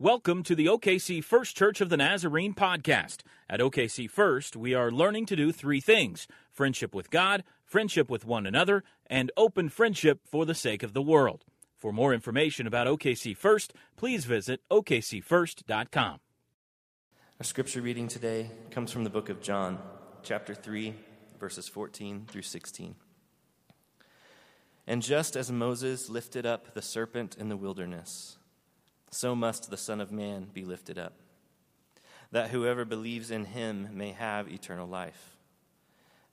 Welcome to the OKC First Church of the Nazarene podcast. At OKC First, we are learning to do three things friendship with God, friendship with one another, and open friendship for the sake of the world. For more information about OKC First, please visit okcfirst.com. Our scripture reading today comes from the book of John, chapter 3, verses 14 through 16. And just as Moses lifted up the serpent in the wilderness, so must the Son of Man be lifted up, that whoever believes in him may have eternal life.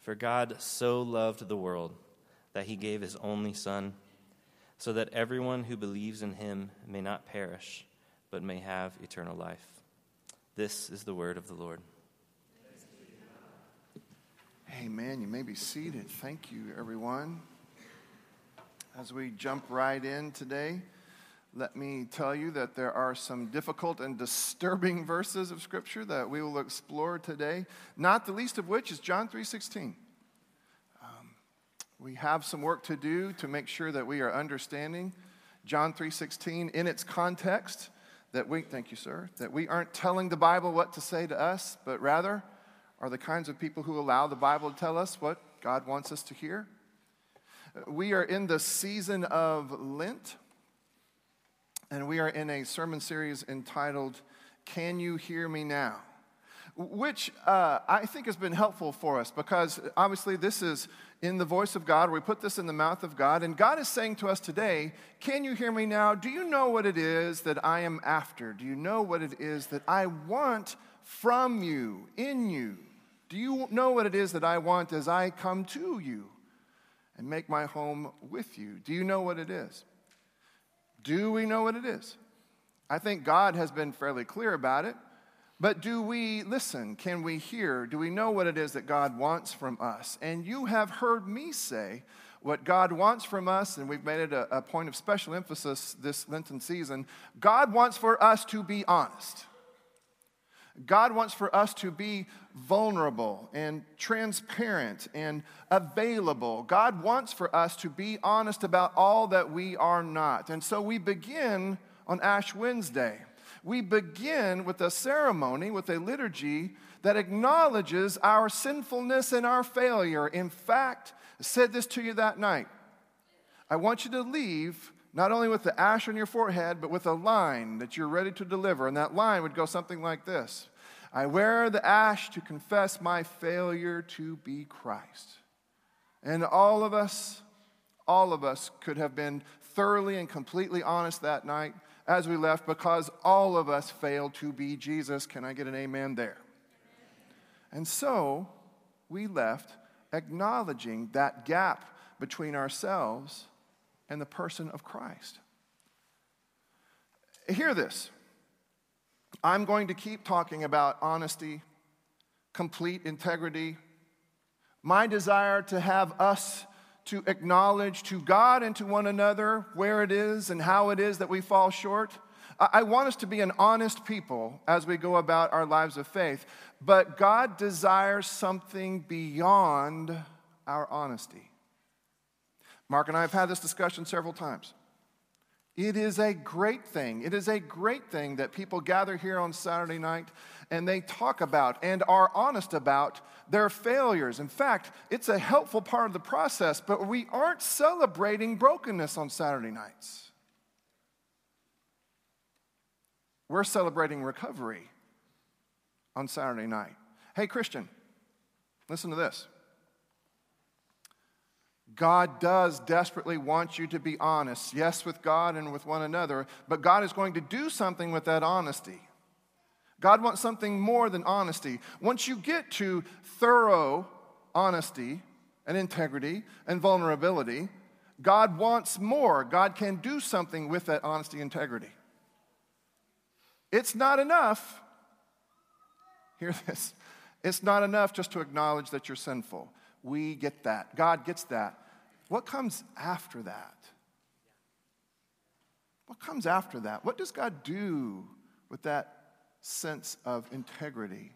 For God so loved the world that he gave his only Son, so that everyone who believes in him may not perish, but may have eternal life. This is the word of the Lord. Amen. You may be seated. Thank you, everyone. As we jump right in today, let me tell you that there are some difficult and disturbing verses of scripture that we will explore today, not the least of which is John 3:16. Um, we have some work to do to make sure that we are understanding John 3:16 in its context that we thank you sir that we aren't telling the Bible what to say to us, but rather are the kinds of people who allow the Bible to tell us what God wants us to hear. We are in the season of Lent and we are in a sermon series entitled, Can You Hear Me Now? Which uh, I think has been helpful for us because obviously this is in the voice of God. We put this in the mouth of God, and God is saying to us today, Can you hear me now? Do you know what it is that I am after? Do you know what it is that I want from you, in you? Do you know what it is that I want as I come to you and make my home with you? Do you know what it is? Do we know what it is? I think God has been fairly clear about it. But do we listen? Can we hear? Do we know what it is that God wants from us? And you have heard me say what God wants from us, and we've made it a, a point of special emphasis this Lenten season. God wants for us to be honest. God wants for us to be vulnerable and transparent and available. God wants for us to be honest about all that we are not. And so we begin on Ash Wednesday. We begin with a ceremony, with a liturgy that acknowledges our sinfulness and our failure. In fact, I said this to you that night. I want you to leave not only with the ash on your forehead, but with a line that you're ready to deliver. And that line would go something like this I wear the ash to confess my failure to be Christ. And all of us, all of us could have been thoroughly and completely honest that night as we left because all of us failed to be Jesus. Can I get an amen there? And so we left acknowledging that gap between ourselves and the person of Christ. Hear this. I'm going to keep talking about honesty, complete integrity, my desire to have us to acknowledge to God and to one another where it is and how it is that we fall short. I want us to be an honest people as we go about our lives of faith, but God desires something beyond our honesty. Mark and I have had this discussion several times. It is a great thing. It is a great thing that people gather here on Saturday night and they talk about and are honest about their failures. In fact, it's a helpful part of the process, but we aren't celebrating brokenness on Saturday nights. We're celebrating recovery on Saturday night. Hey, Christian, listen to this. God does desperately want you to be honest, yes, with God and with one another, but God is going to do something with that honesty. God wants something more than honesty. Once you get to thorough honesty and integrity and vulnerability, God wants more. God can do something with that honesty and integrity. It's not enough. Hear this. It's not enough just to acknowledge that you're sinful. We get that. God gets that. What comes after that? What comes after that? What does God do with that sense of integrity?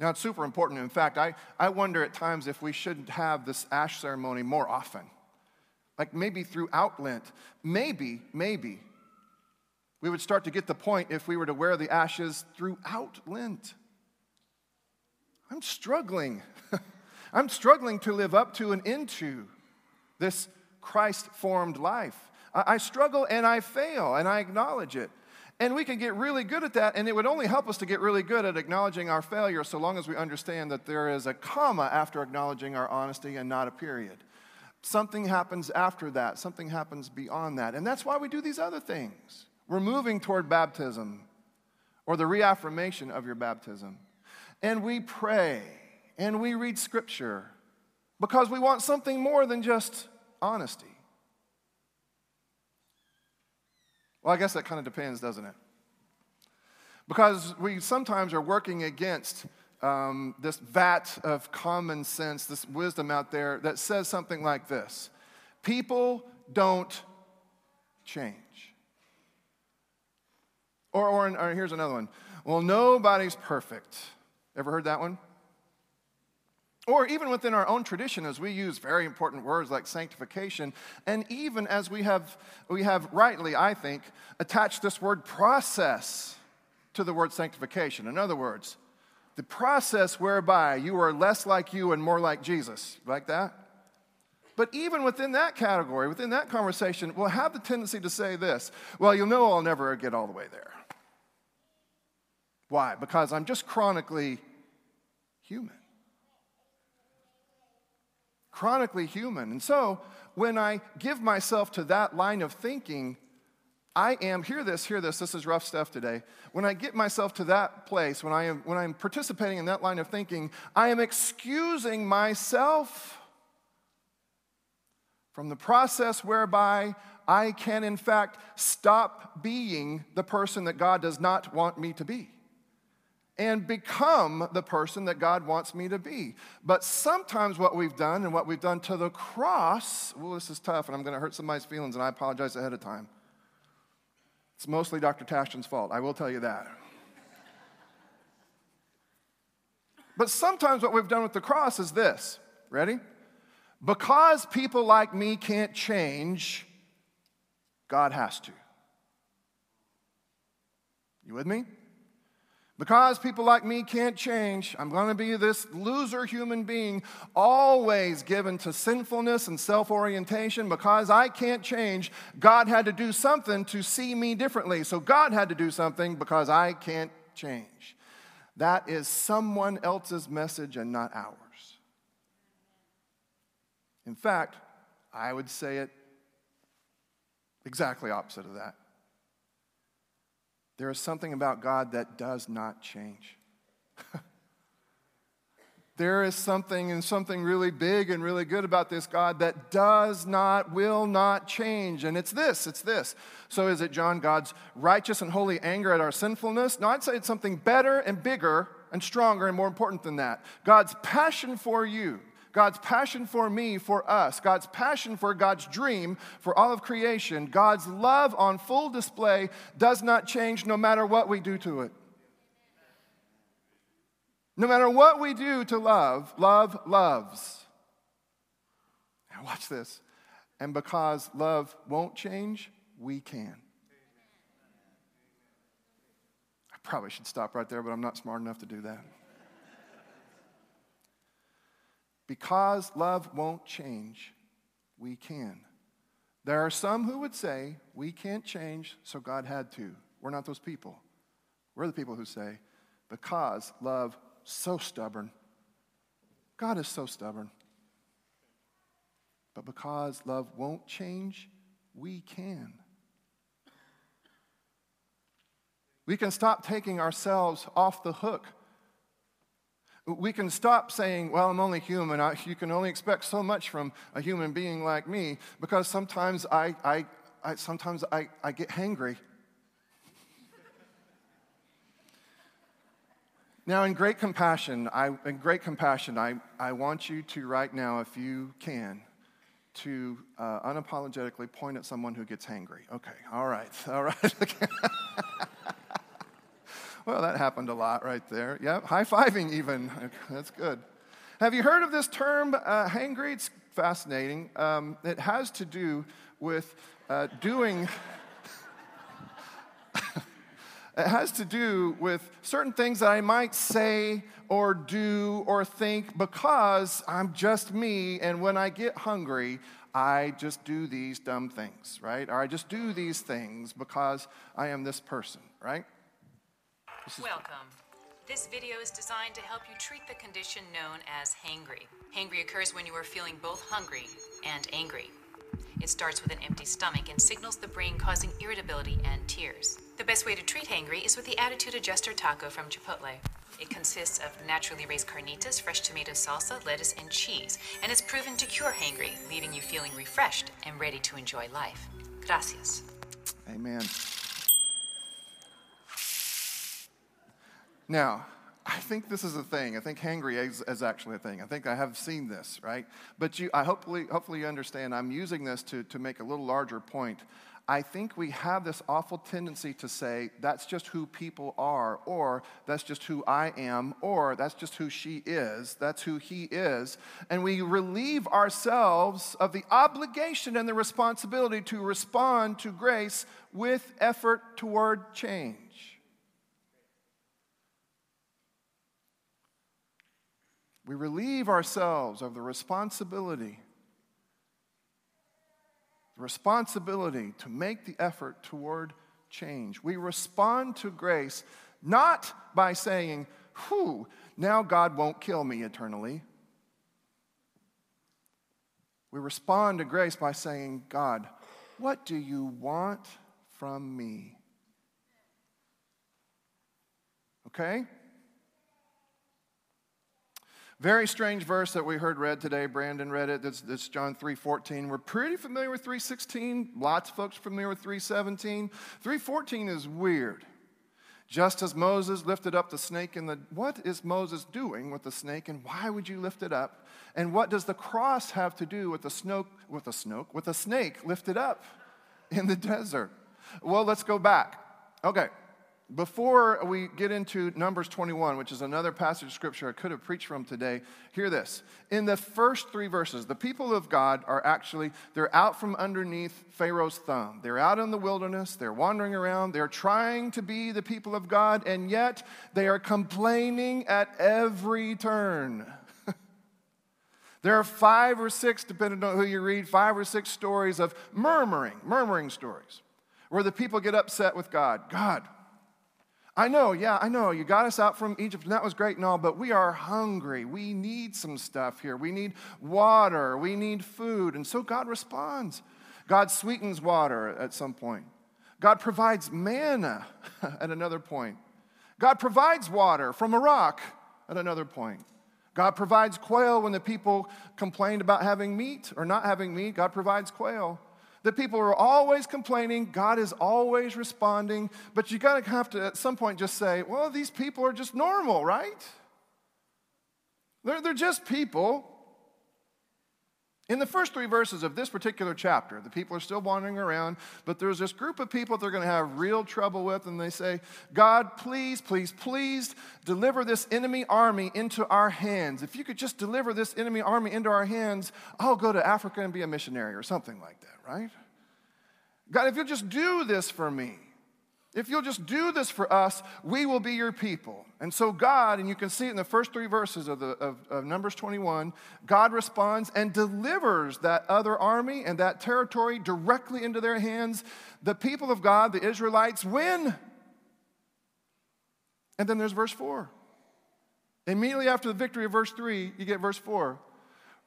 Now, it's super important. In fact, I, I wonder at times if we shouldn't have this ash ceremony more often. Like maybe throughout Lent. Maybe, maybe We would start to get the point if we were to wear the ashes throughout Lent. I'm struggling. I'm struggling to live up to and into this Christ formed life. I, I struggle and I fail, and I acknowledge it. And we can get really good at that, and it would only help us to get really good at acknowledging our failure so long as we understand that there is a comma after acknowledging our honesty and not a period. Something happens after that, something happens beyond that. And that's why we do these other things. We're moving toward baptism or the reaffirmation of your baptism. And we pray and we read scripture because we want something more than just honesty. Well, I guess that kind of depends, doesn't it? Because we sometimes are working against um, this vat of common sense, this wisdom out there that says something like this People don't change. Or, or, or here's another one. Well, nobody's perfect. Ever heard that one? Or even within our own tradition, as we use very important words like sanctification, and even as we have, we have rightly, I think, attached this word process to the word sanctification. In other words, the process whereby you are less like you and more like Jesus, like that? But even within that category, within that conversation, we'll have the tendency to say this well, you'll know I'll never get all the way there. Why? Because I'm just chronically human. Chronically human. And so when I give myself to that line of thinking, I am, hear this, hear this, this is rough stuff today. When I get myself to that place, when I am when I'm participating in that line of thinking, I am excusing myself from the process whereby I can, in fact, stop being the person that God does not want me to be and become the person that God wants me to be. But sometimes what we've done and what we've done to the cross, well, this is tough and I'm going to hurt somebody's feelings and I apologize ahead of time. It's mostly Dr. Tashton's fault, I will tell you that. but sometimes what we've done with the cross is this ready? Because people like me can't change, God has to. You with me? Because people like me can't change, I'm going to be this loser human being, always given to sinfulness and self orientation. Because I can't change, God had to do something to see me differently. So God had to do something because I can't change. That is someone else's message and not ours. In fact, I would say it exactly opposite of that. There is something about God that does not change. there is something and something really big and really good about this God that does not, will not change. And it's this, it's this. So is it, John, God's righteous and holy anger at our sinfulness? No, I'd say it's something better and bigger and stronger and more important than that. God's passion for you God's passion for me, for us, God's passion for God's dream for all of creation, God's love on full display does not change no matter what we do to it. No matter what we do to love, love loves. Now, watch this. And because love won't change, we can. I probably should stop right there, but I'm not smart enough to do that. Because love won't change, we can. There are some who would say, we can't change, so God had to. We're not those people. We're the people who say, because love so stubborn. God is so stubborn. But because love won't change, we can. We can stop taking ourselves off the hook we can stop saying, well, I'm only human. I, you can only expect so much from a human being like me because sometimes I, I, I sometimes I, I get hangry. now, in great compassion, I, in great compassion, I, I want you to right now, if you can, to uh, unapologetically point at someone who gets hangry. Okay, all right, all right. Well, that happened a lot right there. Yep, high fiving even. That's good. Have you heard of this term, uh, hangry? It's fascinating. Um, it has to do with uh, doing. It has to do with certain things that I might say or do or think because I'm just me, and when I get hungry, I just do these dumb things, right? Or I just do these things because I am this person, right? Welcome. This video is designed to help you treat the condition known as hangry. Hangry occurs when you are feeling both hungry and angry. It starts with an empty stomach and signals the brain causing irritability and tears. The best way to treat hangry is with the Attitude Adjuster Taco from Chipotle. It consists of naturally raised carnitas, fresh tomato salsa, lettuce, and cheese, and is proven to cure hangry, leaving you feeling refreshed and ready to enjoy life. Gracias. Amen. Now, I think this is a thing. I think hangry is, is, actually a thing. I think I have seen this, right? But you, I hopefully, hopefully you understand. I'm using this to, to make a little larger point. I think we have this awful tendency to say, that's just who people are, or that's just who I am, or that's just who she is, that's who he is. And we relieve ourselves of the obligation and the responsibility to respond to grace with effort toward change. We relieve ourselves of the responsibility the responsibility to make the effort toward change. We respond to grace not by saying, Whew, now God won't kill me eternally. We respond to grace by saying, God, what do you want from me? Okay? Very strange verse that we heard read today. Brandon read it. That's, that's John 3.14. We're pretty familiar with 3.16. Lots of folks familiar with 3.17. 3.14 is weird. Just as Moses lifted up the snake in the... What is Moses doing with the snake and why would you lift it up? And what does the cross have to do with the, snoke, with the, snoke, with the snake lifted up in the desert? Well, let's go back. Okay, before we get into Numbers 21, which is another passage of scripture I could have preached from today, hear this. In the first three verses, the people of God are actually, they're out from underneath Pharaoh's thumb. They're out in the wilderness, they're wandering around, they're trying to be the people of God, and yet they are complaining at every turn. there are five or six, depending on who you read, five or six stories of murmuring, murmuring stories, where the people get upset with God. God, I know, yeah, I know. You got us out from Egypt, and that was great and all, but we are hungry. We need some stuff here. We need water. We need food. And so God responds. God sweetens water at some point. God provides manna at another point. God provides water from a rock at another point. God provides quail when the people complained about having meat or not having meat. God provides quail. The people are always complaining. God is always responding. But you got to have to, at some point, just say, well, these people are just normal, right? They're, they're just people. In the first three verses of this particular chapter, the people are still wandering around, but there's this group of people they're going to have real trouble with, and they say, God, please, please, please deliver this enemy army into our hands. If you could just deliver this enemy army into our hands, I'll go to Africa and be a missionary or something like that, right? God, if you'll just do this for me. If you'll just do this for us, we will be your people. And so, God, and you can see it in the first three verses of, the, of, of, Numbers 21, God responds and delivers that other army and that territory directly into their hands. The people of God, the Israelites, win. And then there's verse 4. Immediately after the victory of verse 3, you get verse 4.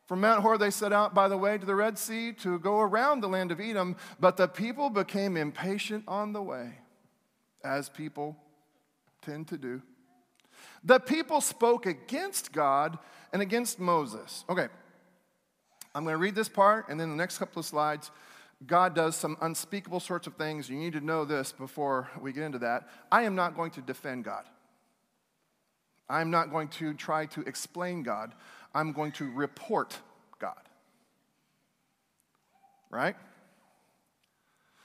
From Mount Hor, they set out by the way to the Red Sea to go around the land of Edom, but the people became impatient on the way as people tend to do. The people spoke against God and against Moses. Okay, I'm going to read this part, and then the next couple of slides, God does some unspeakable sorts of things. You need to know this before we get into that. I am not going to defend God. I'm not going to try to explain God. I'm going to report God. Right?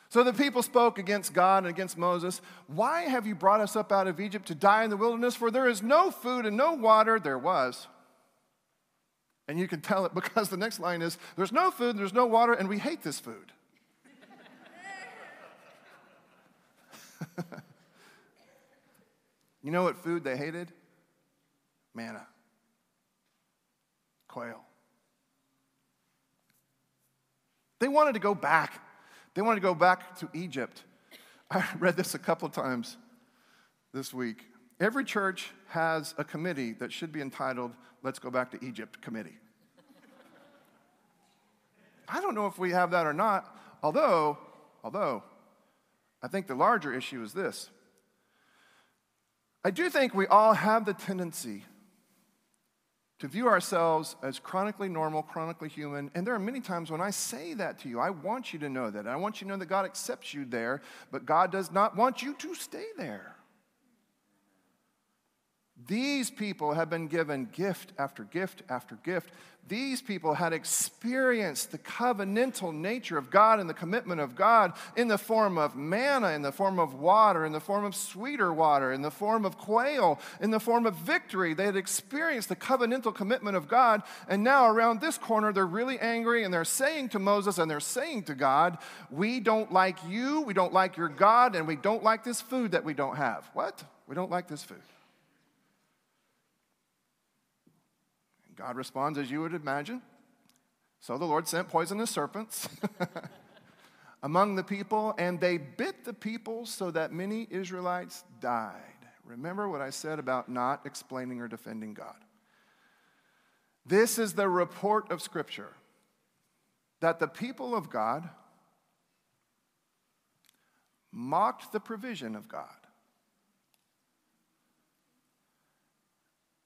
So the people spoke against God and against Moses. Why have you brought us up out of Egypt to die in the wilderness? For there is no food and no water. There was. And you can tell it because the next line is there's no food, there's no water, and we hate this food. You know what food they hated? Manna, quail. They wanted to go back. They wanted to go back to Egypt. I read this a couple of times this week. Every church has a committee that should be entitled Let's Go Back to Egypt Committee. I don't know if we have that or not, although, although, I think the larger issue is this. I do think we all have the tendency to view ourselves as chronically normal, chronically human. And there are many times when I say that to you, I want you to know that. I want you to know that God accepts you there, but God does not want you to stay there. These people have been given gift after gift after gift. These people had experienced the covenantal nature of God and the commitment of God in the form of manna, in the form of water, in the form of sweeter water, in the form of quail, in the form of victory. They had experienced the covenantal commitment of God. And now, around this corner, they're really angry and they're saying to Moses and they're saying to God, We don't like you, we don't like your God, and we don't like this food that we don't have. What? We don't like this food. God responds as you would imagine. So the Lord sent poisonous serpents among the people, and they bit the people so that many Israelites died. Remember what I said about not explaining or defending God. This is the report of Scripture that the people of God mocked the provision of God.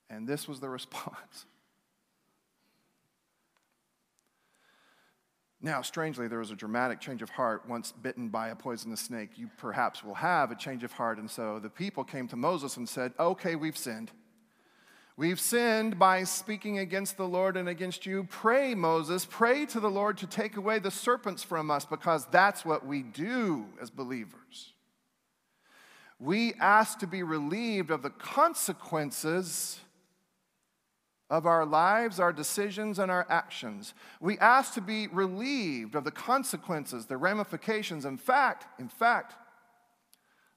And this was the response. Now, strangely, there was a dramatic change of heart once bitten by a poisonous snake. You perhaps will have a change of heart. And so the people came to Moses and said, Okay, we've sinned. We've sinned by speaking against the Lord and against you. Pray, Moses, pray to the Lord to take away the serpents from us because that's what we do as believers. We ask to be relieved of the consequences of our lives, our decisions, and our actions. We ask to be relieved of the consequences, the ramifications. In fact, in fact,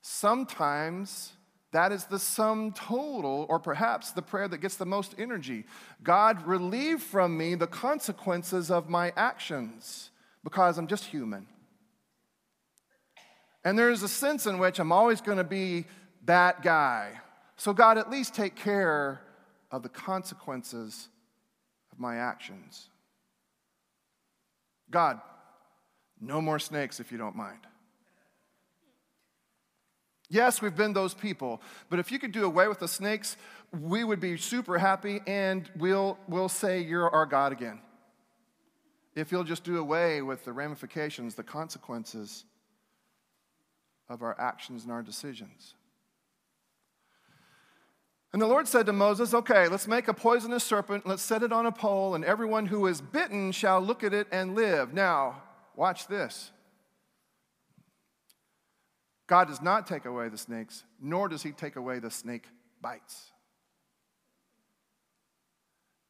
sometimes that is the sum total, or perhaps the prayer that gets the most energy. God, relieve from me the consequences of my actions because I'm just human. And there's a sense in which I'm always going to be that guy. So, God, at least take care of the consequences of my actions. God, no more snakes if you don't mind. Yes, we've been those people, but if you could do away with the snakes, we would be super happy and we'll, we'll say you're our God again. If you'll just do away with the ramifications, the consequences of our actions and our decisions. And the Lord said to Moses, Okay, let's make a poisonous serpent, let's set it on a pole, and everyone who is bitten shall look at it and live. Now, watch this. God does not take away the snakes, nor does he take away the snake bites.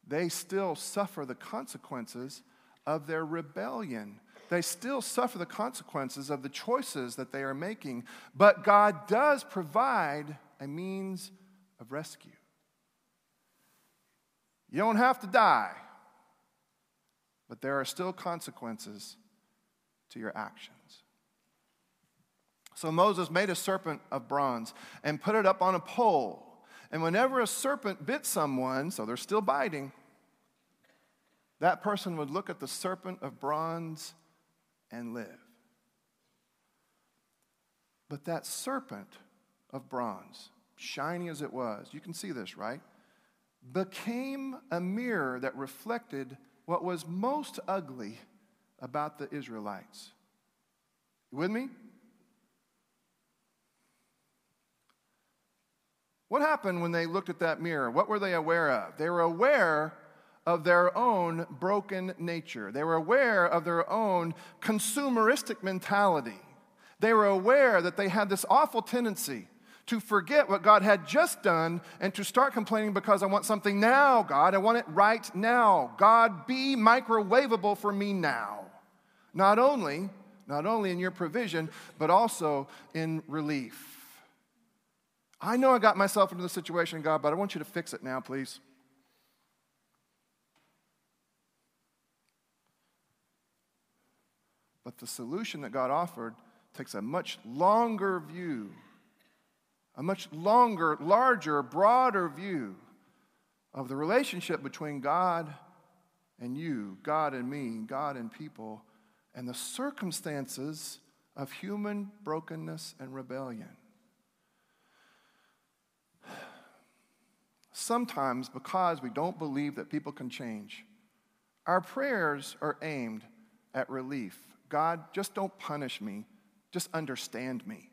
They still suffer the consequences of their rebellion. They still suffer the consequences of the choices that they are making, but God does provide a means of rescue. You don't have to die, but there are still consequences to your actions. So Moses made a serpent of bronze and put it up on a pole. And whenever a serpent bit someone, so they're still biting, that person would look at the serpent of bronze and live. But that serpent of bronze shiny as it was, you can see this, right? Became a mirror that reflected what was most ugly about the Israelites. You with me? What happened when they looked at that mirror? What were they aware of? They were aware of their own broken nature. They were aware of their own consumeristic mentality. They were aware that they had this awful tendency to forget what God had just done and to start complaining because I want something now, God. I want it right now. God, be microwavable for me now. Not only, not only in your provision, but also in relief. I know I got myself into the situation, God, but I want you to fix it now, please. But the solution that God offered takes a much longer view, a much longer, larger, broader view of the relationship between God and you, God and me, God and people, and the circumstances of human brokenness and rebellion. Sometimes, because we don't believe that people can change, our prayers are aimed at relief. God, just don't punish me, just understand me.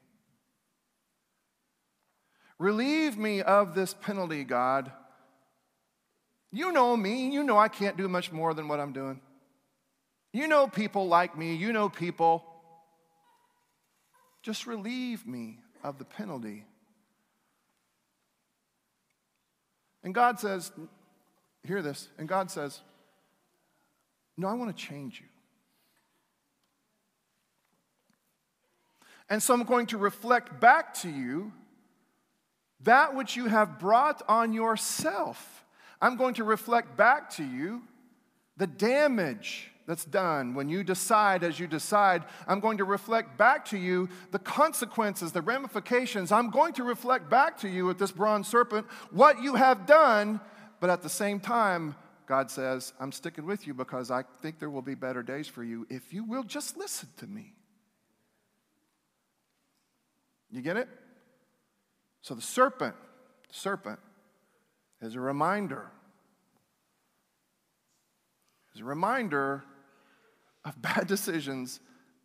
Relieve me of this penalty, God. You know me. You know I can't do much more than what I'm doing. You know people like me. You know people. Just relieve me of the penalty. And God says, hear this, and God says, No, I want to change you. And so I'm going to reflect back to you that which you have brought on yourself. I'm going to reflect back to you the damage that's done when you decide as you decide. I'm going to reflect back to you the consequences, the ramifications. I'm going to reflect back to you at this bronze serpent what you have done, but at the same time, God says, I'm sticking with you because I think there will be better days for you if you will just listen to me. You get it? So the serpent, the serpent is a reminder. Is a reminder of bad decisions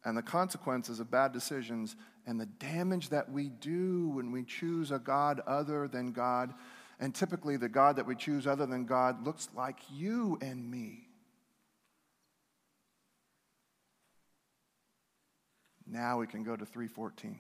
and the consequences of bad decisions and the damage that we do when we choose a God other than God. And typically, the God that we choose other than God looks like you and me. Now we can go to 314.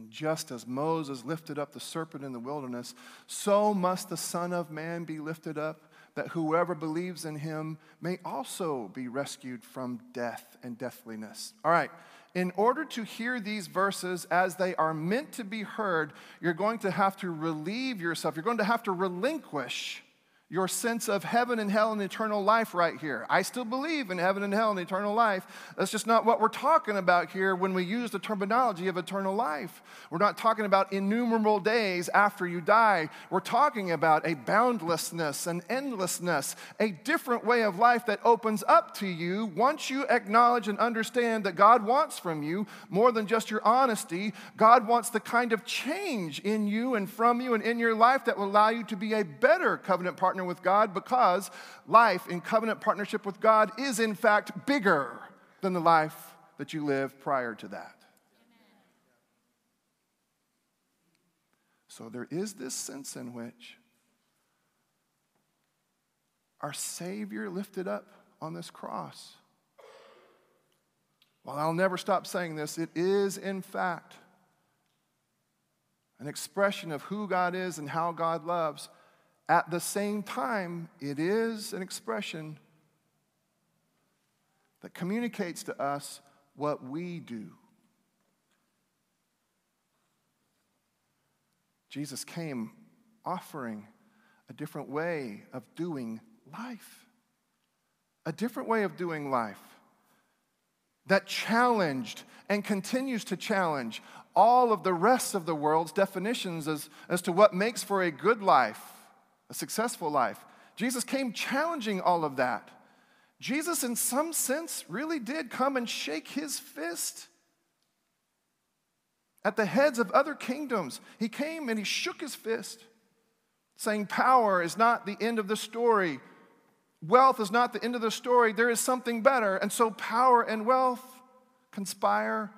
And just as Moses lifted up the serpent in the wilderness, so must the Son of Man be lifted up, that whoever believes in him may also be rescued from death and deathliness. All right, in order to hear these verses as they are meant to be heard, you're going to have to relieve yourself, you're going to have to relinquish your sense of heaven and hell and eternal life right here. I still believe in heaven and hell and eternal life. That's just not what we're talking about here when we use the terminology of eternal life. We're not talking about innumerable days after you die. We're talking about a boundlessness, an endlessness, a different way of life that opens up to you once you acknowledge and understand that God wants from you more than just your honesty. God wants the kind of change in you and from you and in your life that will allow you to be a better covenant partner partner with God because life in covenant partnership with God is, in fact, bigger than the life that you lived prior to that. So there is this sense in which our Savior lifted up on this cross. While I'll never stop saying this, it is, in fact, an expression of who God is and how God loves. At the same time, it is an expression that communicates to us what we do. Jesus came offering a different way of doing life, a different way of doing life that challenged and continues to challenge all of the rest of the world's definitions as, as to what makes for a good life a successful life. Jesus came challenging all of that. Jesus, in some sense, really did come and shake his fist at the heads of other kingdoms. He came and he shook his fist, saying, Power is not the end of the story. Wealth is not the end of the story. There is something better. And so, power and wealth conspire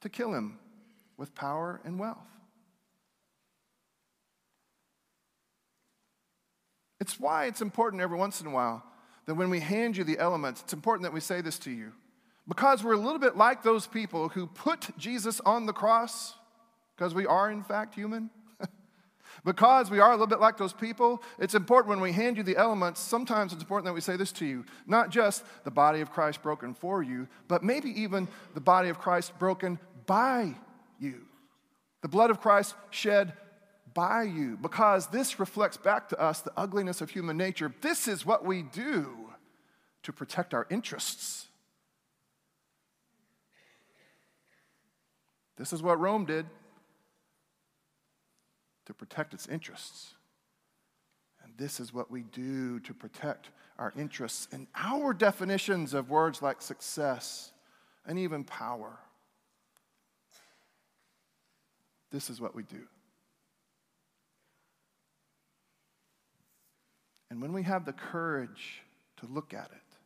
to kill him with power and wealth. It's why it's important every once in a while that when we hand you the elements, it's important that we say this to you. Because we're a little bit like those people who put Jesus on the cross, because we are, in fact, human. because we are a little bit like those people, it's important when we hand you the elements, sometimes it's important that we say this to you. Not just the body of Christ broken for you, but maybe even the body of Christ broken by you. The blood of Christ shed by you, because this reflects back to us the ugliness of human nature. This is what we do to protect our interests. This is what Rome did to protect its interests. And this is what we do to protect our interests and our definitions of words like success and even power. This is what we do. And when we have the courage to look at it,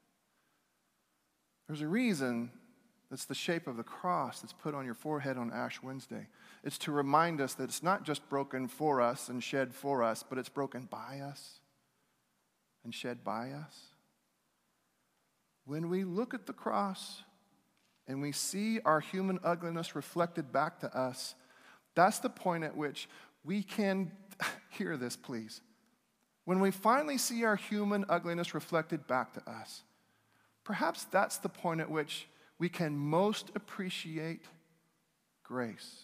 there's a reason that's the shape of the cross that's put on your forehead on Ash Wednesday. It's to remind us that it's not just broken for us and shed for us, but it's broken by us and shed by us. When we look at the cross and we see our human ugliness reflected back to us, that's the point at which we can, hear this please. When we finally see our human ugliness reflected back to us, perhaps that's the point at which we can most appreciate grace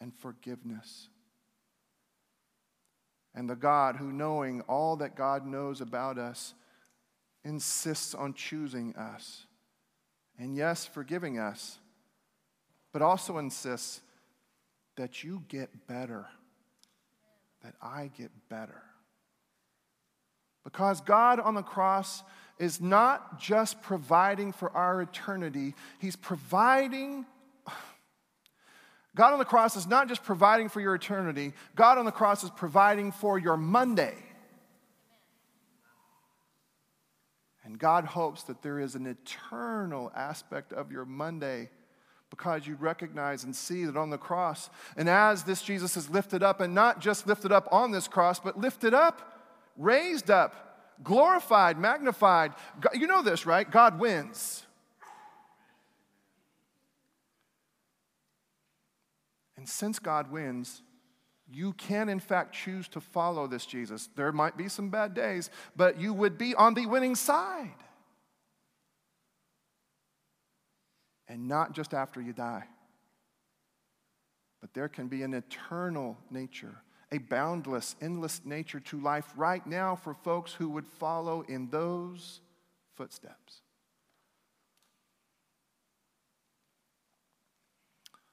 and forgiveness. And the God who, knowing all that God knows about us, insists on choosing us. And yes, forgiving us, but also insists that you get better, that I get better. Because God on the cross is not just providing for our eternity, He's providing. God on the cross is not just providing for your eternity, God on the cross is providing for your Monday. And God hopes that there is an eternal aspect of your Monday because you recognize and see that on the cross, and as this Jesus is lifted up, and not just lifted up on this cross, but lifted up, raised up, glorified, magnified. You know this, right? God wins. And since God wins, you can in fact choose to follow this Jesus. There might be some bad days, but you would be on the winning side. And not just after you die, but there can be an eternal nature a boundless, endless nature to life right now for folks who would follow in those footsteps.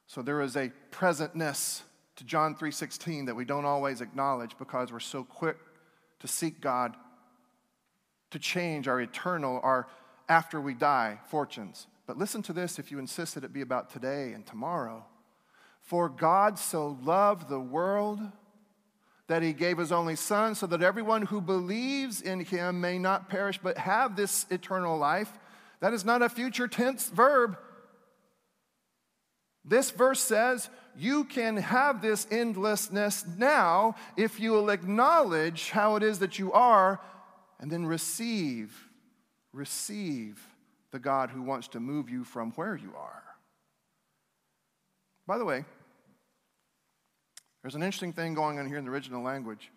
So there is a presentness to John 3:16 that we don't always acknowledge because we're so quick to seek God to change our eternal, our after we die fortunes. But listen to this if you insist that it be about today and tomorrow. For God so loved the world that he gave his only son so that everyone who believes in him may not perish but have this eternal life. That is not a future tense verb. This verse says you can have this endlessness now if you will acknowledge how it is that you are and then receive, receive the God who wants to move you from where you are. By the way, there's an interesting thing going on here in the original language.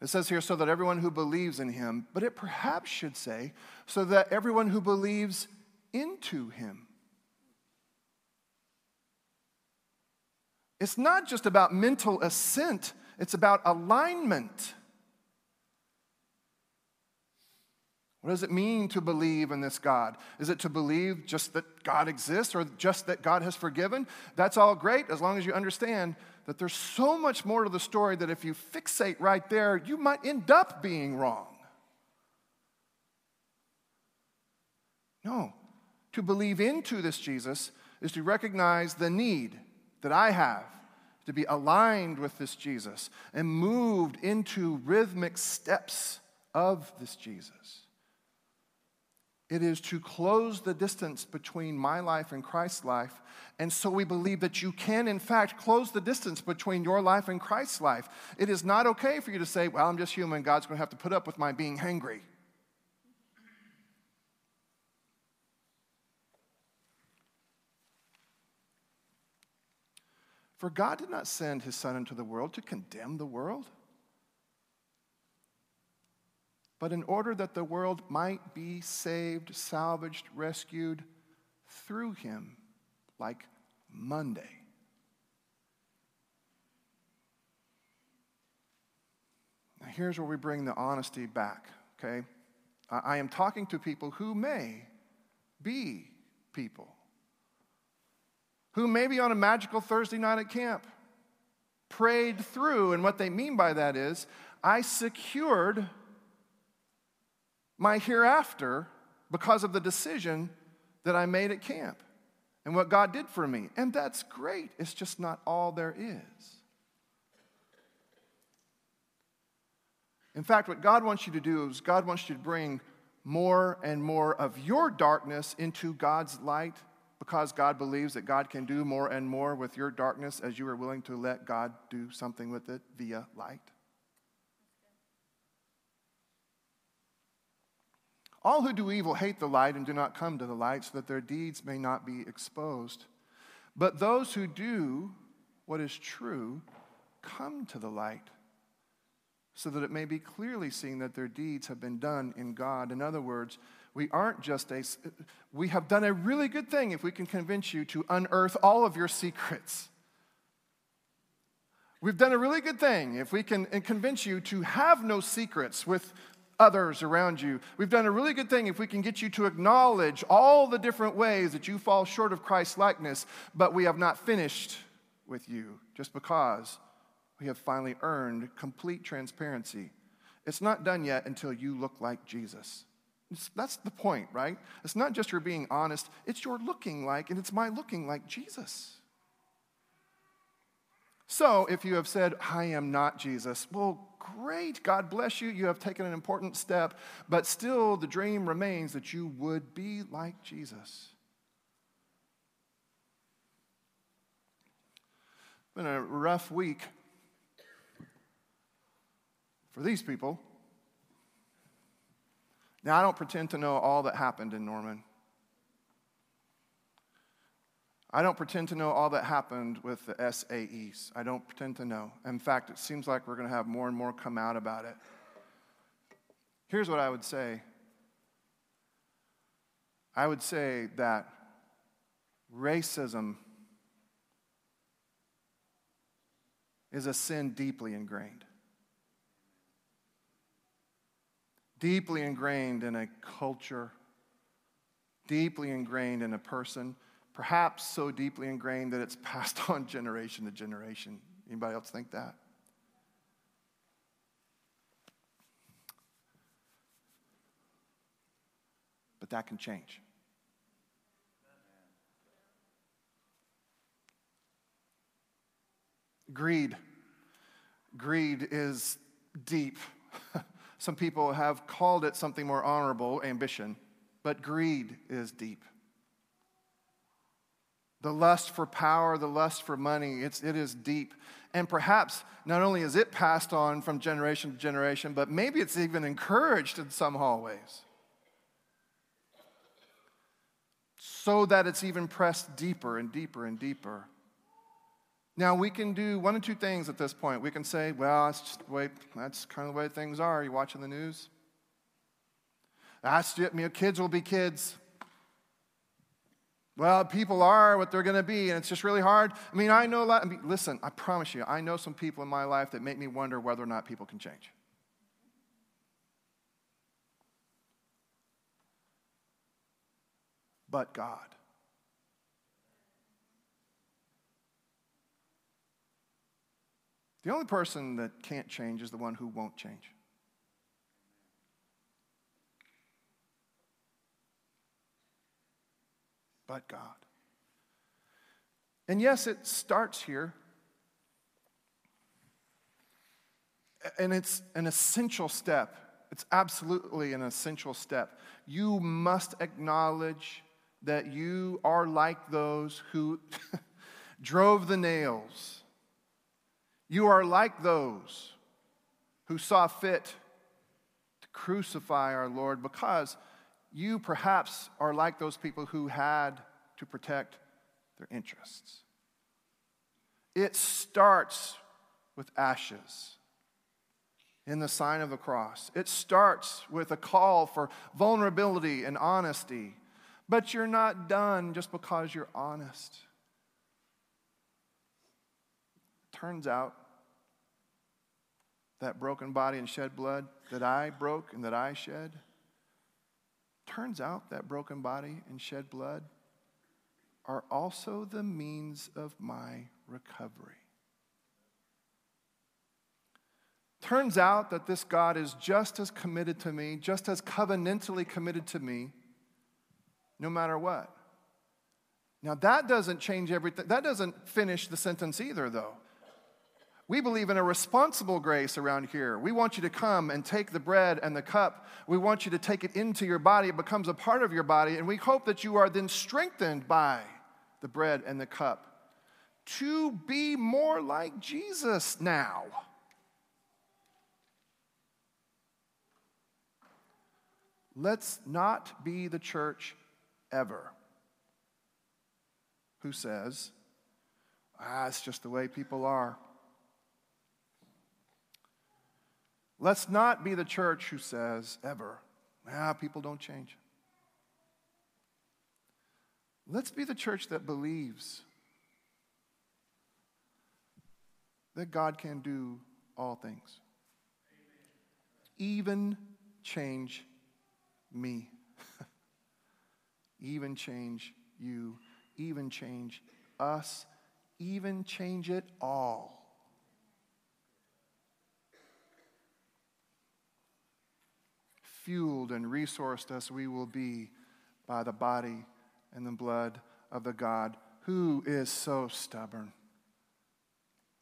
It says here, so that everyone who believes in him, but it perhaps should say, so that everyone who believes into him. It's not just about mental assent, it's about alignment. What does it mean to believe in this God? Is it to believe just that God exists or just that God has forgiven? That's all great as long as you understand that there's so much more to the story that if you fixate right there, you might end up being wrong. No. To believe into this Jesus is to recognize the need that I have to be aligned with this Jesus and moved into rhythmic steps of this Jesus. It is to close the distance between my life and Christ's life. And so we believe that you can, in fact, close the distance between your life and Christ's life. It is not okay for you to say, Well, I'm just human. God's going to have to put up with my being hangry. For God did not send his Son into the world to condemn the world but in order that the world might be saved, salvaged, rescued through him like Monday. Now, here's where we bring the honesty back, okay? I am talking to people who may be people, who may be on a magical Thursday night at camp, prayed through, and what they mean by that is, I secured my hereafter because of the decision that I made at camp and what God did for me. And that's great. It's just not all there is. In fact, what God wants you to do is God wants you to bring more and more of your darkness into God's light because God believes that God can do more and more with your darkness as you are willing to let God do something with it via light. All who do evil hate the light and do not come to the light so that their deeds may not be exposed. But those who do what is true come to the light so that it may be clearly seen that their deeds have been done in God. In other words, we aren't just a, we have done a really good thing if we can convince you to unearth all of your secrets. We've done a really good thing if we can convince you to have no secrets with others around you. We've done a really good thing if we can get you to acknowledge all the different ways that you fall short of Christ's likeness, but we have not finished with you just because we have finally earned complete transparency. It's not done yet until you look like Jesus. It's, that's the point, right? It's not just your being honest, it's your looking like, and it's my looking like Jesus. So, if you have said, I am not Jesus, well, great, God bless you. You have taken an important step, but still the dream remains that you would be like Jesus. Been a rough week for these people. Now, I don't pretend to know all that happened in Norman. I don't pretend to know all that happened with the SAEs. I don't pretend to know. In fact, it seems like we're going to have more and more come out about it. Here's what I would say I would say that racism is a sin deeply ingrained. Deeply ingrained in a culture, deeply ingrained in a person perhaps so deeply ingrained that it's passed on generation to generation. Anybody else think that? But that can change. Greed. Greed is deep. Some people have called it something more honorable, ambition, but greed is deep. The lust for power, the lust for money, it's, it is deep. And perhaps not only is it passed on from generation to generation, but maybe it's even encouraged in some hallways. So that it's even pressed deeper and deeper and deeper. Now, we can do one of two things at this point. We can say, well, that's, just way, that's kind of the way things are. Are you watching the news? That's it. You know, kids will be kids. Well, people are what they're going to be, and it's just really hard. I mean, I know a lot. I mean, listen, I promise you, I know some people in my life that make me wonder whether or not people can change. But God. The only person that can't change is the one who won't change. But God. And yes, it starts here. And it's an essential step. It's absolutely an essential step. You must acknowledge that you are like those who drove the nails. You are like those who saw fit to crucify our Lord because you perhaps are like those people who had to protect their interests. It starts with ashes in the sign of the cross. It starts with a call for vulnerability and honesty. But you're not done just because you're honest. Turns out that broken body and shed blood that I broke and that I shed, turns out that broken body and shed blood are also the means of my recovery. Turns out that this God is just as committed to me, just as covenantally committed to me, no matter what. Now, that doesn't change everything. That doesn't finish the sentence either, though. We believe in a responsible grace around here. We want you to come and take the bread and the cup. We want you to take it into your body. It becomes a part of your body. And we hope that you are then strengthened by the bread and the cup to be more like Jesus now. Let's not be the church ever who says, ah, it's just the way people are. Let's not be the church who says, ever, ah, people don't change. Let's be the church that believes that God can do all things, even change me, even change you, even change us, even change it all. Fueled and resourced as we will be by the body and the blood of the God who is so stubborn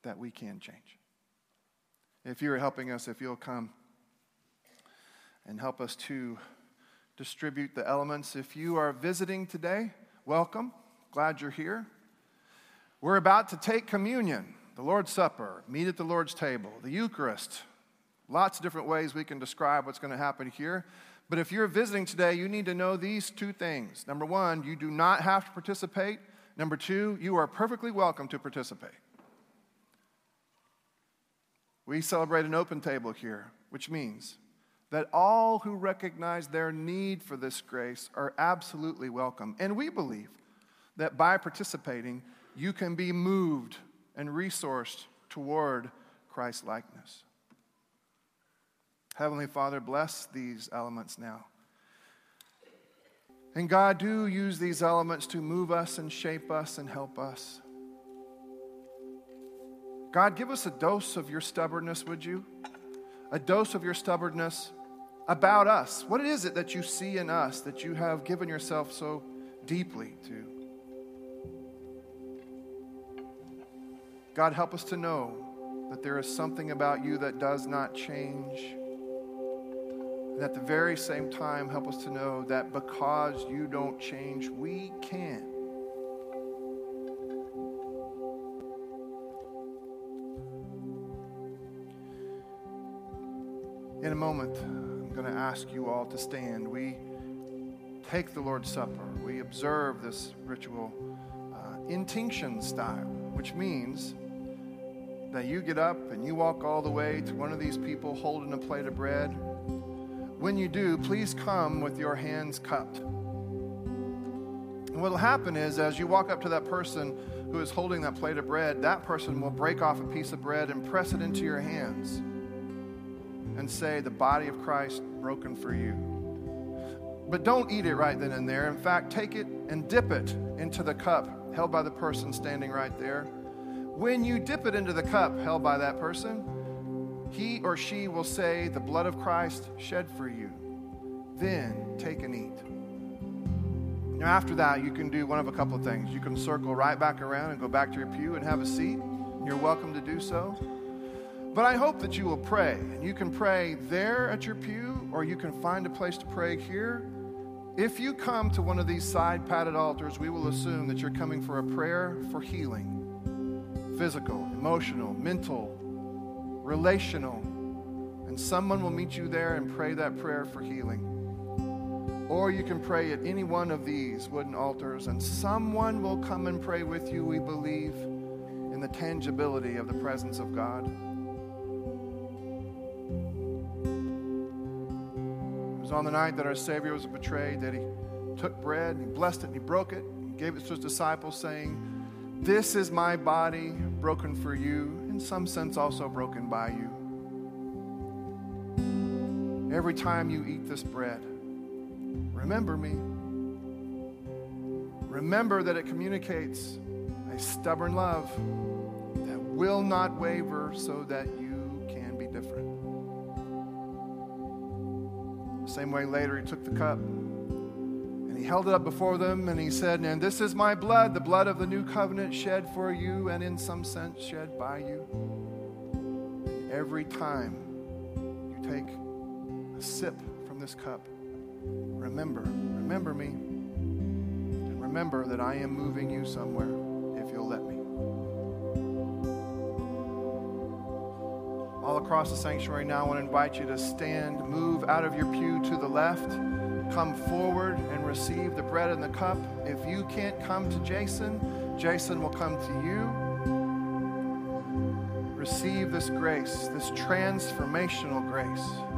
that we can't change. If you're helping us, if you'll come and help us to distribute the elements. If you are visiting today, welcome. Glad you're here. We're about to take communion, the Lord's Supper, meet at the Lord's table, the Eucharist. Lots of different ways we can describe what's going to happen here. But if you're visiting today, you need to know these two things. Number one, you do not have to participate. Number two, you are perfectly welcome to participate. We celebrate an open table here, which means that all who recognize their need for this grace are absolutely welcome. And we believe that by participating, you can be moved and resourced toward Christ likeness. Heavenly Father, bless these elements now. And God, do use these elements to move us and shape us and help us. God, give us a dose of your stubbornness, would you? A dose of your stubbornness about us. What is it that you see in us that you have given yourself so deeply to? God, help us to know that there is something about you that does not change. And at the very same time, help us to know that because you don't change, we can. In a moment, I'm going to ask you all to stand. We take the Lord's Supper, we observe this ritual uh, intinction style, which means that you get up and you walk all the way to one of these people holding a plate of bread. When you do, please come with your hands cupped. And what will happen is, as you walk up to that person who is holding that plate of bread, that person will break off a piece of bread and press it into your hands and say, The body of Christ broken for you. But don't eat it right then and there. In fact, take it and dip it into the cup held by the person standing right there. When you dip it into the cup held by that person, he or she will say, The blood of Christ shed for you. Then take and eat. Now, after that, you can do one of a couple of things. You can circle right back around and go back to your pew and have a seat. You're welcome to do so. But I hope that you will pray. And you can pray there at your pew, or you can find a place to pray here. If you come to one of these side padded altars, we will assume that you're coming for a prayer for healing physical, emotional, mental, relational. And someone will meet you there and pray that prayer for healing. Or you can pray at any one of these wooden altars, and someone will come and pray with you, we believe, in the tangibility of the presence of God. It was on the night that our Savior was betrayed that he took bread and he blessed it and he broke it, and gave it to his disciples, saying, This is my body broken for you, in some sense also broken by you. Every time you eat this bread, remember me. Remember that it communicates a stubborn love that will not waver so that you can be different. Same way later, he took the cup he held it up before them and he said, And this is my blood, the blood of the new covenant shed for you and in some sense shed by you. And every time you take a sip from this cup, remember, remember me. And remember that I am moving you somewhere if you'll let me. all across the sanctuary now, I want to invite you to stand, move out of your pew to the left, come forward and receive the bread and the cup. If you can't come to Jason, Jason will come to you. Receive this grace, this transformational grace.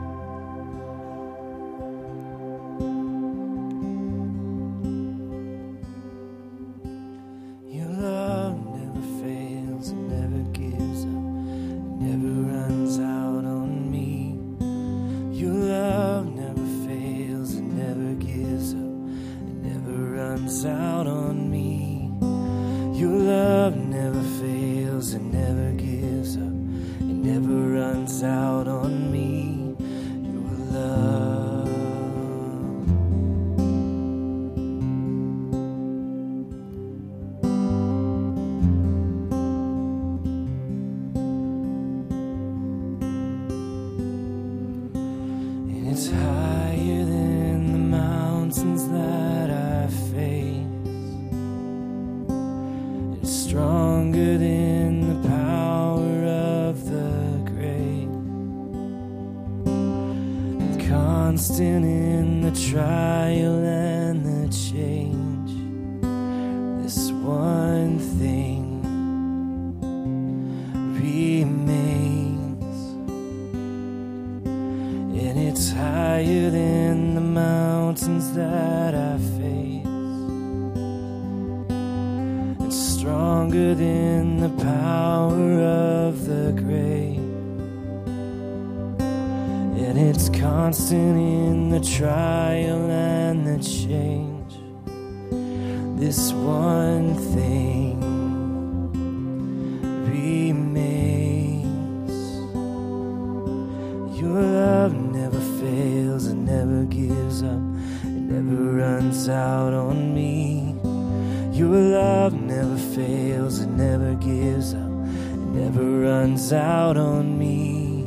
Me.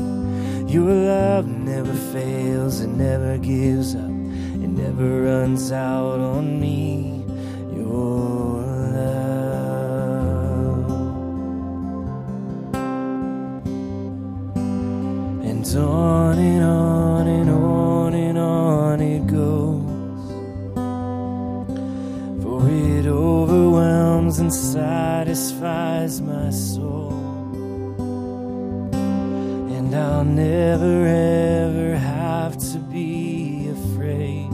Your love never fails, it never gives up, it never runs out on me. Your love. And on and on and on and on it goes. For it overwhelms and satisfies my soul. I'll never ever have to be afraid.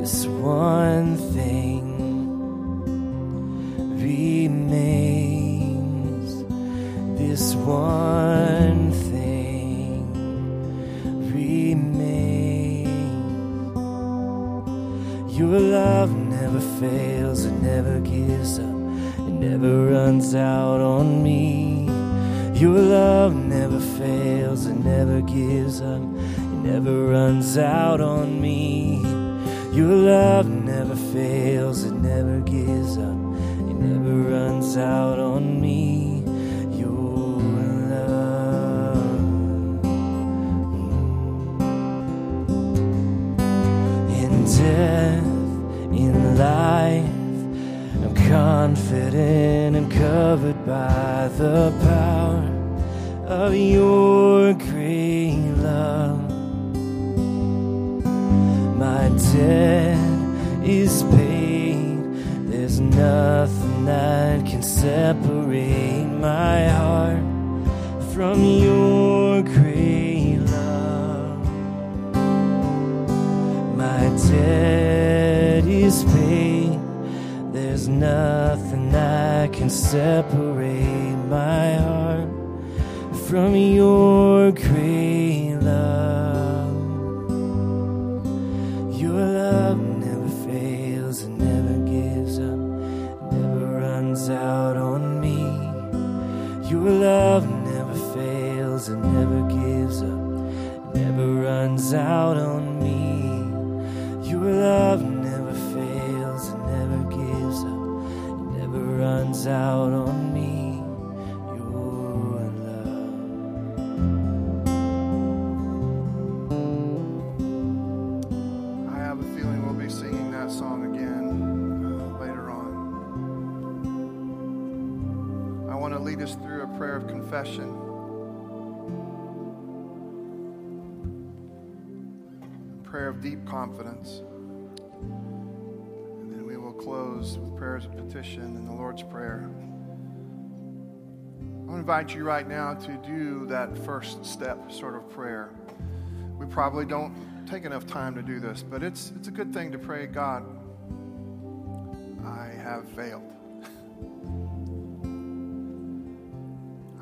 This one thing remains. This one thing remains. Your love never fails, it never gives up, it never runs out on me. Your love never gives up, it never runs out on me. Your love never fails, it never gives up, it never runs out on me. Your love. In death, in life, I'm confident and covered by the power of your debt is paid, there's nothing that can separate my heart from your great love. My debt is paid, there's nothing that can separate my heart from your great. And then we will close with prayers of petition and the Lord's Prayer. I want to invite you right now to do that first step sort of prayer. We probably don't take enough time to do this, but it's, it's a good thing to pray, God, I have failed.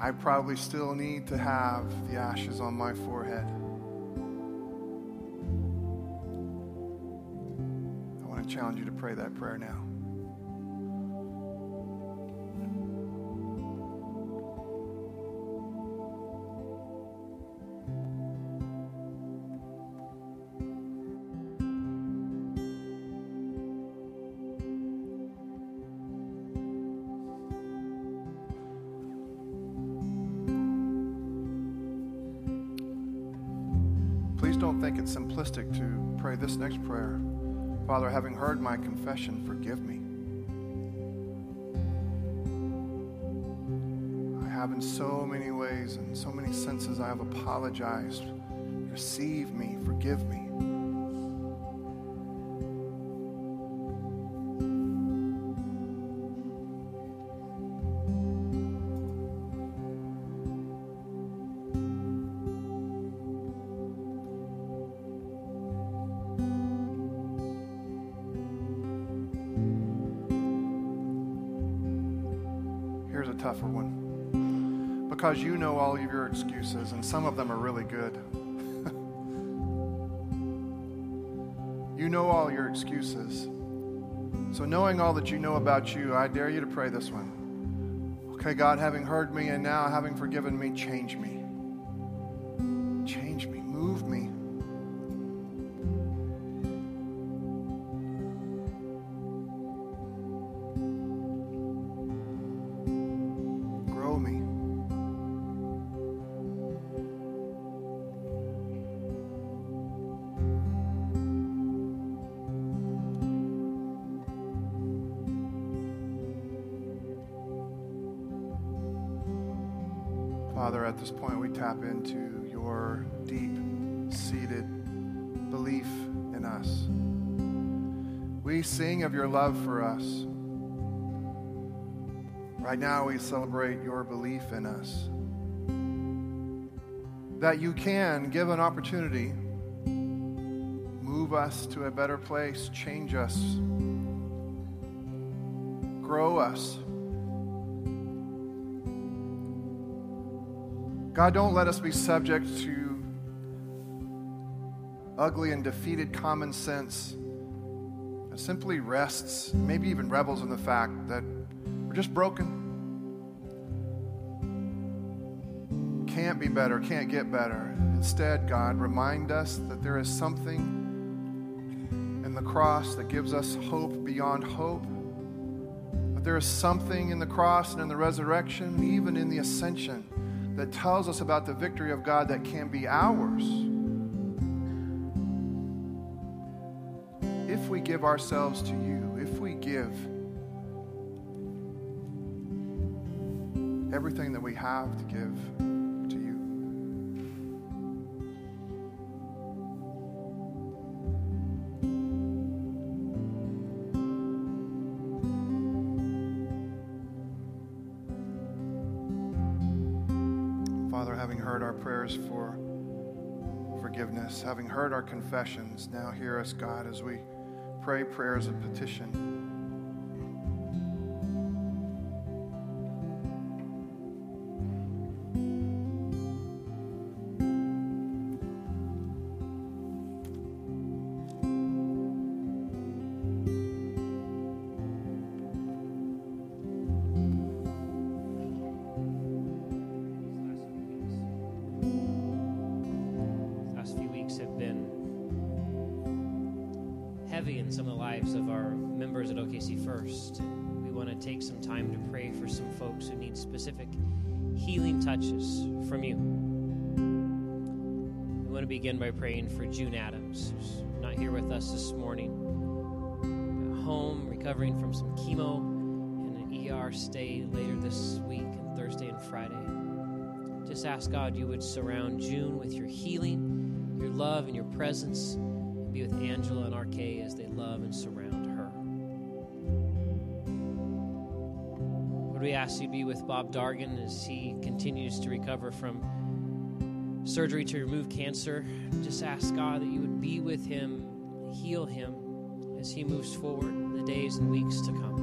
I probably still need to have the ashes on my forehead. To challenge you to pray that prayer now. Please don't think it's simplistic to pray this next prayer. Father, having heard my confession, forgive me. I have in so many ways and so many senses I have apologized. Receive me, forgive me. Good. you know all your excuses. So, knowing all that you know about you, I dare you to pray this one. Okay, God, having heard me and now having forgiven me, change me. Father, at this point, we tap into your deep seated belief in us. We sing of your love for us. Right now, we celebrate your belief in us. That you can give an opportunity, move us to a better place, change us, grow us. God, don't let us be subject to ugly and defeated common sense that simply rests, maybe even rebels in the fact that we're just broken. Can't be better, can't get better. Instead, God, remind us that there is something in the cross that gives us hope beyond hope. That there is something in the cross and in the resurrection, even in the ascension, that tells us about the victory of God that can be ours. If we give ourselves to you, if we give everything that we have to give having heard our confessions, now hear us, God, as we pray prayers of petition. Lives of our members at OKC First. We want to take some time to pray for some folks who need specific healing touches from you. We want to begin by praying for June Adams, who's not here with us this morning, at home recovering from some chemo and an ER stay later this week and Thursday and Friday. Just ask God you would surround June with your healing, your love, and your presence. Be with Angela and RK as they love and surround her. Would we ask you to be with Bob Dargan as he continues to recover from surgery to remove cancer? Just ask God that you would be with him, heal him as he moves forward in the days and weeks to come.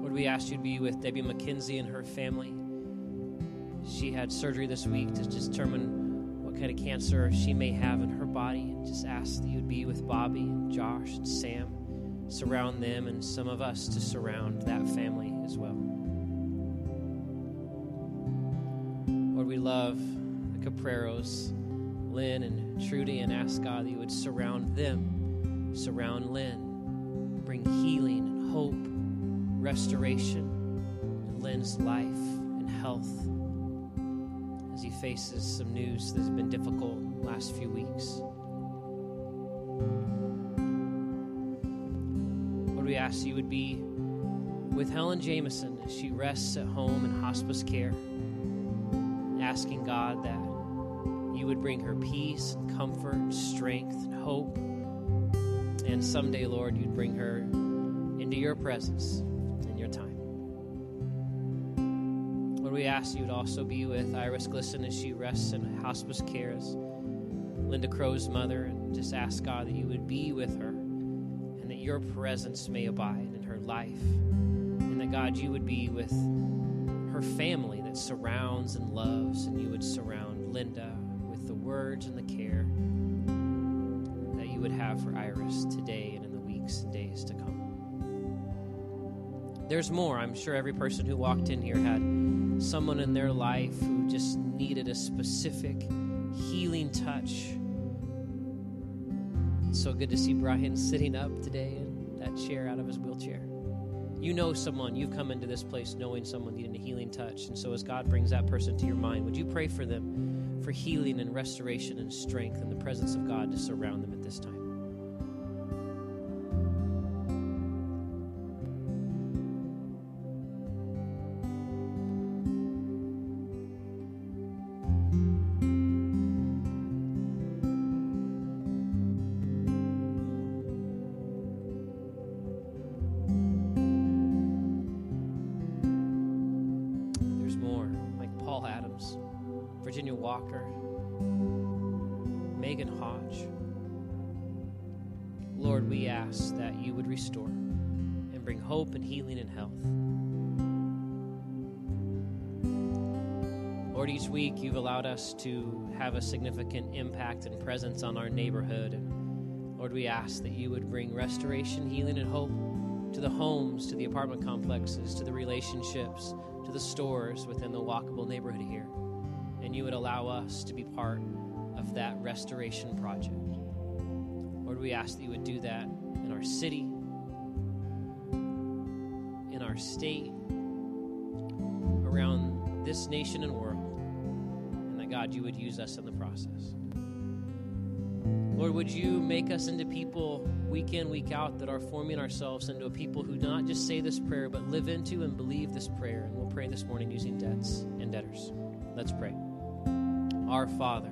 Lord, we ask you to be with Debbie McKenzie and her family. She had surgery this week to determine kind of cancer she may have in her body. And just ask that you would be with Bobby and Josh and Sam, surround them, and some of us to surround that family as well. Lord, we love the Capreros, Lynn and Trudy, and ask God that you would surround them, surround Lynn, bring healing and hope, restoration in Lynn's life and health as he faces some news that has been difficult last few weeks. Lord, we ask you would be with Helen Jameson as she rests at home in hospice care, asking God that you would bring her peace and comfort, strength and hope. And someday, Lord, you'd bring her into your presence we ask you would also be with Iris Glisten as she rests in hospice care as Linda Crow's mother, and just ask God that you would be with her and that your presence may abide in her life. And that, God, you would be with her family that surrounds and loves, and you would surround Linda with the words and the care that you would have for Iris today and in the weeks and days to come. There's more. I'm sure every person who walked in here had someone in their life who just needed a specific healing touch. It's so good to see Brian sitting up today in that chair out of his wheelchair. You know someone, you've come into this place knowing someone needing a healing touch. And so as God brings that person to your mind, would you pray for them for healing and restoration and strength and the presence of God to surround them at this time? Walker, Megan Hodge. Lord, we ask that you would restore and bring hope and healing and health. Lord, each week you've allowed us to have a significant impact and presence on our neighborhood. And Lord, we ask that you would bring restoration, healing, and hope to the homes, to the apartment complexes, to the relationships, to the stores within the walkable neighborhood here. You would allow us to be part of that restoration project. Lord, we ask that you would do that in our city, in our state, around this nation and world, and that God, you would use us in the process. Lord, would you make us into people week in, week out that are forming ourselves into a people who not just say this prayer, but live into and believe this prayer? And we'll pray this morning using debts and debtors. Let's pray. Our Father